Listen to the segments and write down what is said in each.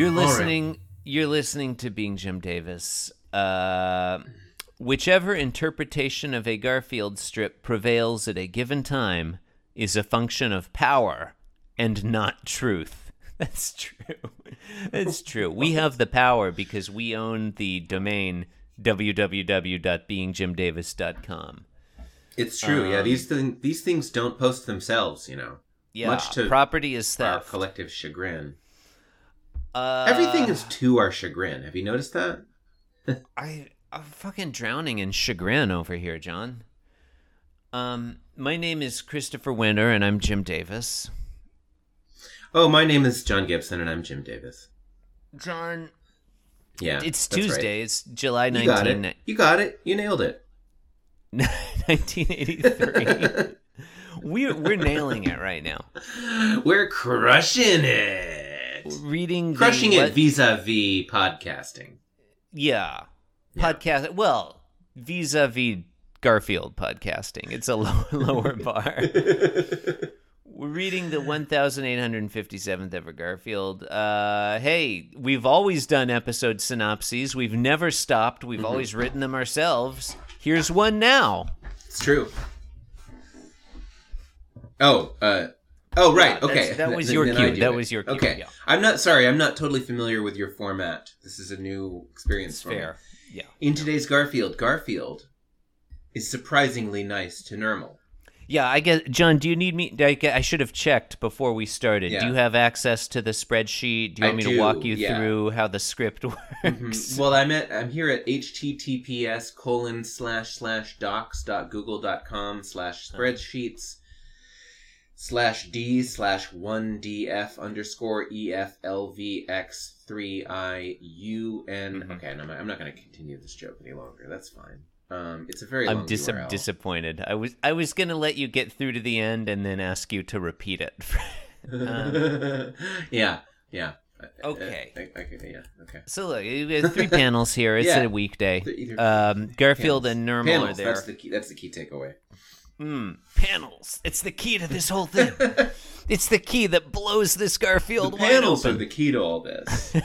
You're listening. You're listening to Being Jim Davis. Uh, whichever interpretation of a Garfield strip prevails at a given time is a function of power and not truth. That's true. That's true. We have the power because we own the domain www.beingjimdavis.com. It's true. yeah, these th- these things don't post themselves. You know, Yeah, much to property is our theft. collective chagrin. Uh, Everything is to our chagrin. Have you noticed that? I I'm fucking drowning in chagrin over here, John. Um, my name is Christopher Winter, and I'm Jim Davis. Oh, my name is John Gibson, and I'm Jim Davis. John, Yeah, it's that's right. Tuesday. It's July You got 19. You got it. You nailed it. 1983. we're we're nailing it right now. We're crushing it. Reading, Crushing it vis-a-vis podcasting. Yeah, Yeah. podcast. Well, vis-a-vis Garfield podcasting. It's a low, lower bar. We're reading the 1857th ever Garfield. Uh, hey, we've always done episode synopses. We've never stopped. We've always written them ourselves. Here's one now. It's true. Oh, uh, oh, right. Yeah, okay, that was Then- your then cue. I do That was your cue, Okay, yeah. I'm not sorry. I'm not totally familiar with your format. This is a new experience It's for me. fair. Yeah. In today's Garfield, Garfield is surprisingly nice to Normal. Yeah, I guess, John, do you need me? I, I should have checked before we started. Yeah. Do you have access to the spreadsheet? Do you I want me to walk you yeah. through how the script works? Mhm. Well, I'm at I'm here at https colon slash slash docs dot google dot com slash spreadsheets slash d slash one df underscore e f l v x three i u n. Mhm. Okay, no, I'm not going to continue this joke any longer. That's fine. Um, it's a very I'm dis- disappointed. I was I was gonna let you get through to the end and then ask you to repeat it. yeah, yeah. Okay. Uh, okay, yeah. Okay. so look, we have three panels here. It's Yeah. a weekday. Um, Garfield Panels. and Nermal Panels, are there. That's the key. That's the key takeaway. Mm, panels. It's the key to this whole thing. it's the key that blows this Garfield the wide panels open. are the key to all this.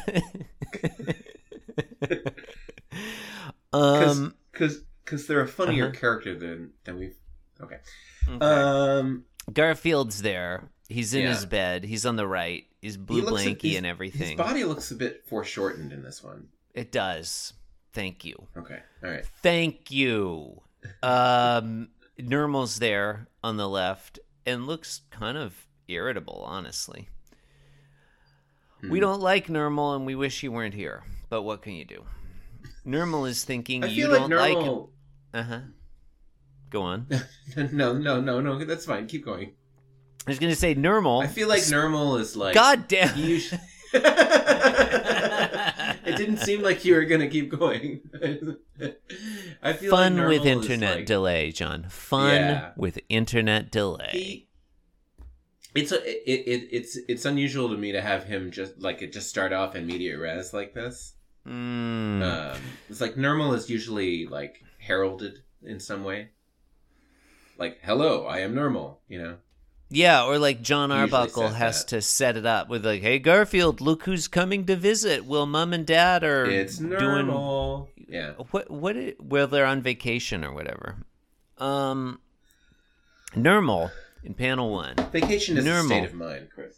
um, because because they're a funnier Uh-huh. character than than we've. Okay. okay. Um. Garfield's there. He's in Yeah. his bed. He's on the right. He's blue he blanky and everything. His body looks a bit foreshortened in this one. It does. Thank you. Okay. All right. Thank you. Um, Nermal's there on the left and looks kind of irritable, honestly. We Hmm. don't like Nermal and we wish he weren't here, but what can you do? Nermal is thinking I you like don't like. normal. Uh huh. Go on. no, no, no, no. That's fine. Keep going. I was gonna say Nermal. I feel like normal is like. God damn. it didn't seem like you were gonna keep going. I feel like Fun with internet like- delay, John. Fun Yeah. with internet delay. He, it's a, it, it it's it's unusual to me to have him just like it just start off in media res like this. Mm. Um, it's like normal is usually like heralded in some way. Like, hello, I am normal. You know. Yeah, or like Jon Arbuckle has that. to set it up with like, "Hey Garfield, look who's coming to visit. Will Mom and Dad are It's normal. Yeah. what? What? It, well, they're on vacation or whatever." Um, Normal in panel one. Vacation is a Normal. state of mind, Chris.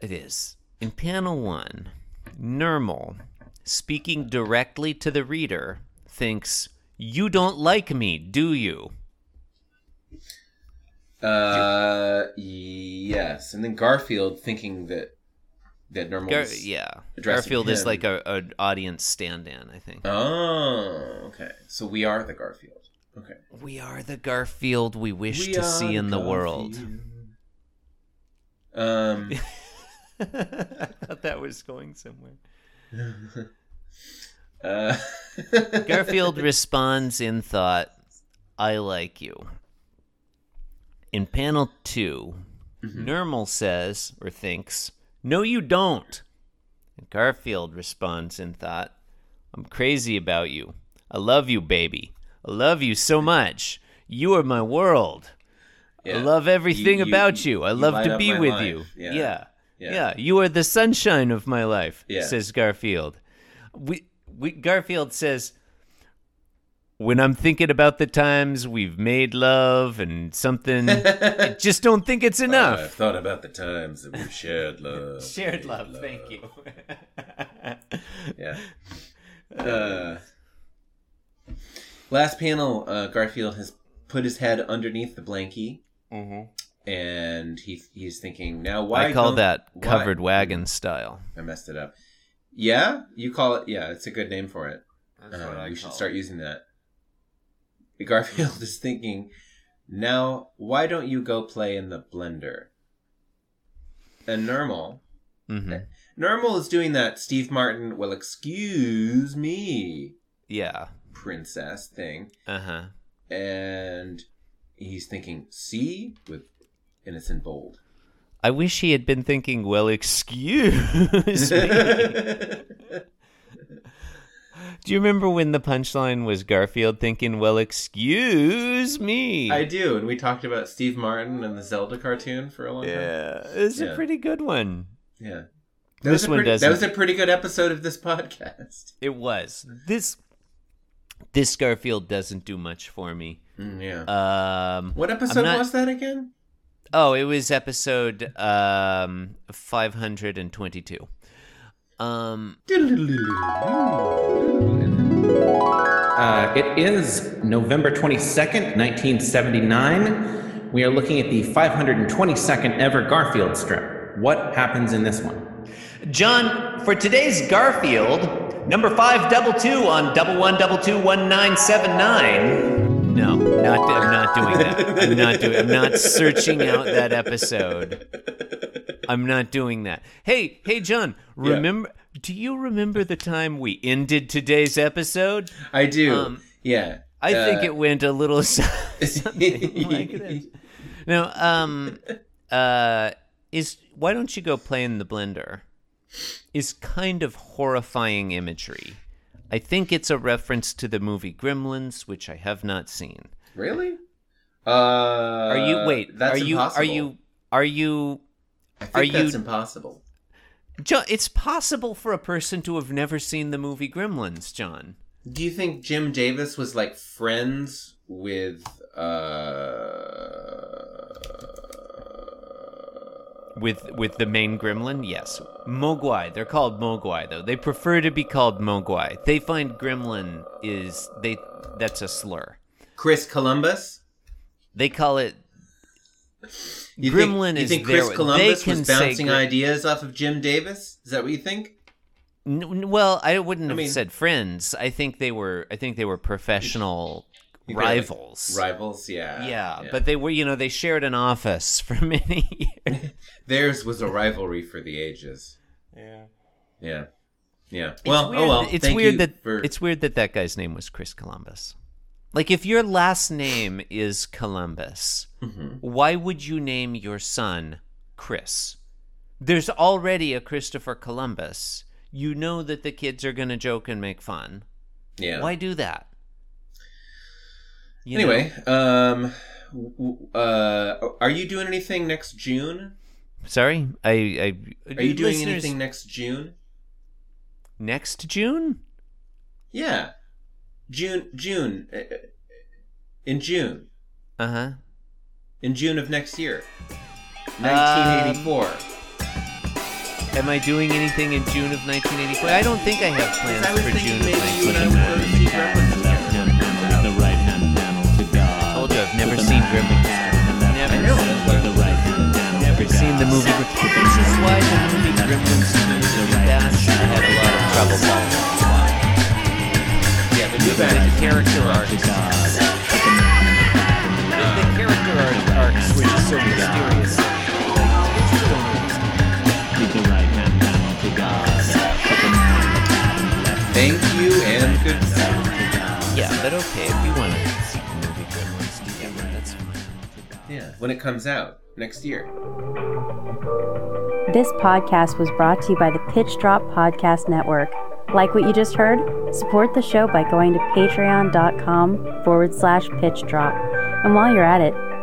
It is in panel one. Normal, speaking directly to the reader, thinks, "You don't like me, do you?" Uh, yes, and then Garfield thinking that that normal. Gar- yeah, Garfield is like a, an audience stand-in, I think. Oh, okay. So we are the Garfield. Okay. We are the Garfield we wish We to see in the world. Um. I thought that was going somewhere. uh, Garfield responds in thought, I like you. In panel 2 Mm-hmm. Normal says, or thinks, No, you don't. And Garfield responds in thought, I'm crazy about you. I love you, baby. I love you so much. You are my world. I love everything You- you- about you. I you love to be with life. you. Yeah. yeah. Yeah. Yeah, you are the sunshine of my life, Yeah. says Garfield. We, we Garfield says when I'm thinking about the times we've made love and something, I just don't think it's enough. I've thought about the times that we've shared love. Shared made love, thank you. Yeah. Uh, last panel, uh, Garfield has put his head underneath the blankie, and he he's thinking, now why? I call don't- that why- covered wagon style. I messed it up. Yeah, you call it. Yeah, it's a good name for it. That's Uh, we should start using that. Garfield is thinking, now why don't you go play in the blender? And Normal, hmm Normal is doing that Steve Martin, well, excuse me, Yeah. princess thing. Uh huh. And he's thinking, see, with innocent bold. I wish he had been thinking, well, excuse me. Do you remember when the punchline was Garfield thinking, well, excuse me? I do, and we talked about Steve Martin and the Zelda cartoon for a long time. Yeah, it's Yeah. a pretty good one. Yeah. That This one pretty, doesn't. That was a pretty good episode of this podcast. It was. This this Garfield doesn't do much for me. Mm, yeah. Um what episode not- was that again? Oh, it was episode um 522. Um Uh, it is November 22nd, 1979. We are looking at the 522nd ever Garfield strip. What happens in this one? John, for today's Garfield, number five double two on double one double two one nine seven nine. No, not I'm not doing that. I'm not doing. I'm not searching out that episode. I'm not doing that. Hey, hey, John, Yeah. remember? Do you remember the time we ended today's episode? I do. Um, yeah. I Uh, think it went a little something like this. No, um, uh, is why don't you go play in the blender? Is kind of horrifying imagery. I think it's a reference to the movie Gremlins, which I have not seen. Really? Uh, Are you wait? That's are you impossible. are you are you I think are that's you- impossible. John? It's possible for a person to have never seen the movie Gremlins, John. Do you think Jim Davis was like friends with uh With with the main gremlin, yes. Mogwai. They're called Mogwai though. They prefer to be called Mogwai. They find gremlin is they that's a slur. Chris Columbus? They call it You Gremlin think, you is think there- Chris they Columbus can was bouncing gre- ideas off of Jim Davis? Is that what you think? N- n- well, I wouldn't have mean- said friends. I think they were. I think they were professional You think, like, rivals. Rivals, yeah. yeah, but they were. You know, they shared an office for many years. theirs was a rivalry for the ages. Yeah. Yeah. Yeah. Well, oh well. It's Thank weird you that for... it's weird that that guy's name was Chris Columbus. Like, if your last name is Columbus, Mm-hmm. why would you name your son Chris? There's already a Christopher Columbus. You know that the kids are going to joke and make fun. yeah. Why do that? You know? Anyway, um, uh, are you doing anything next June? sorry, I, I Are you doing listeners- anything next June? next June? Yeah, June. June. uh, uh, In June. Uh huh. In June of next year. Um, 1984. Am I doing anything in June of 1984? I don't think I have plans I for June of maybe you and I 1984. In the hat and the left Thank you and good Yeah, but okay, if you want to see the movie Gremlins together, that's fine. Yeah, when it comes out next year. This podcast was brought to you by the Pitch Drop Podcast Network. Like what you just heard? Support the show by going to patreon.com forward slash pitch drop. And while you're at it,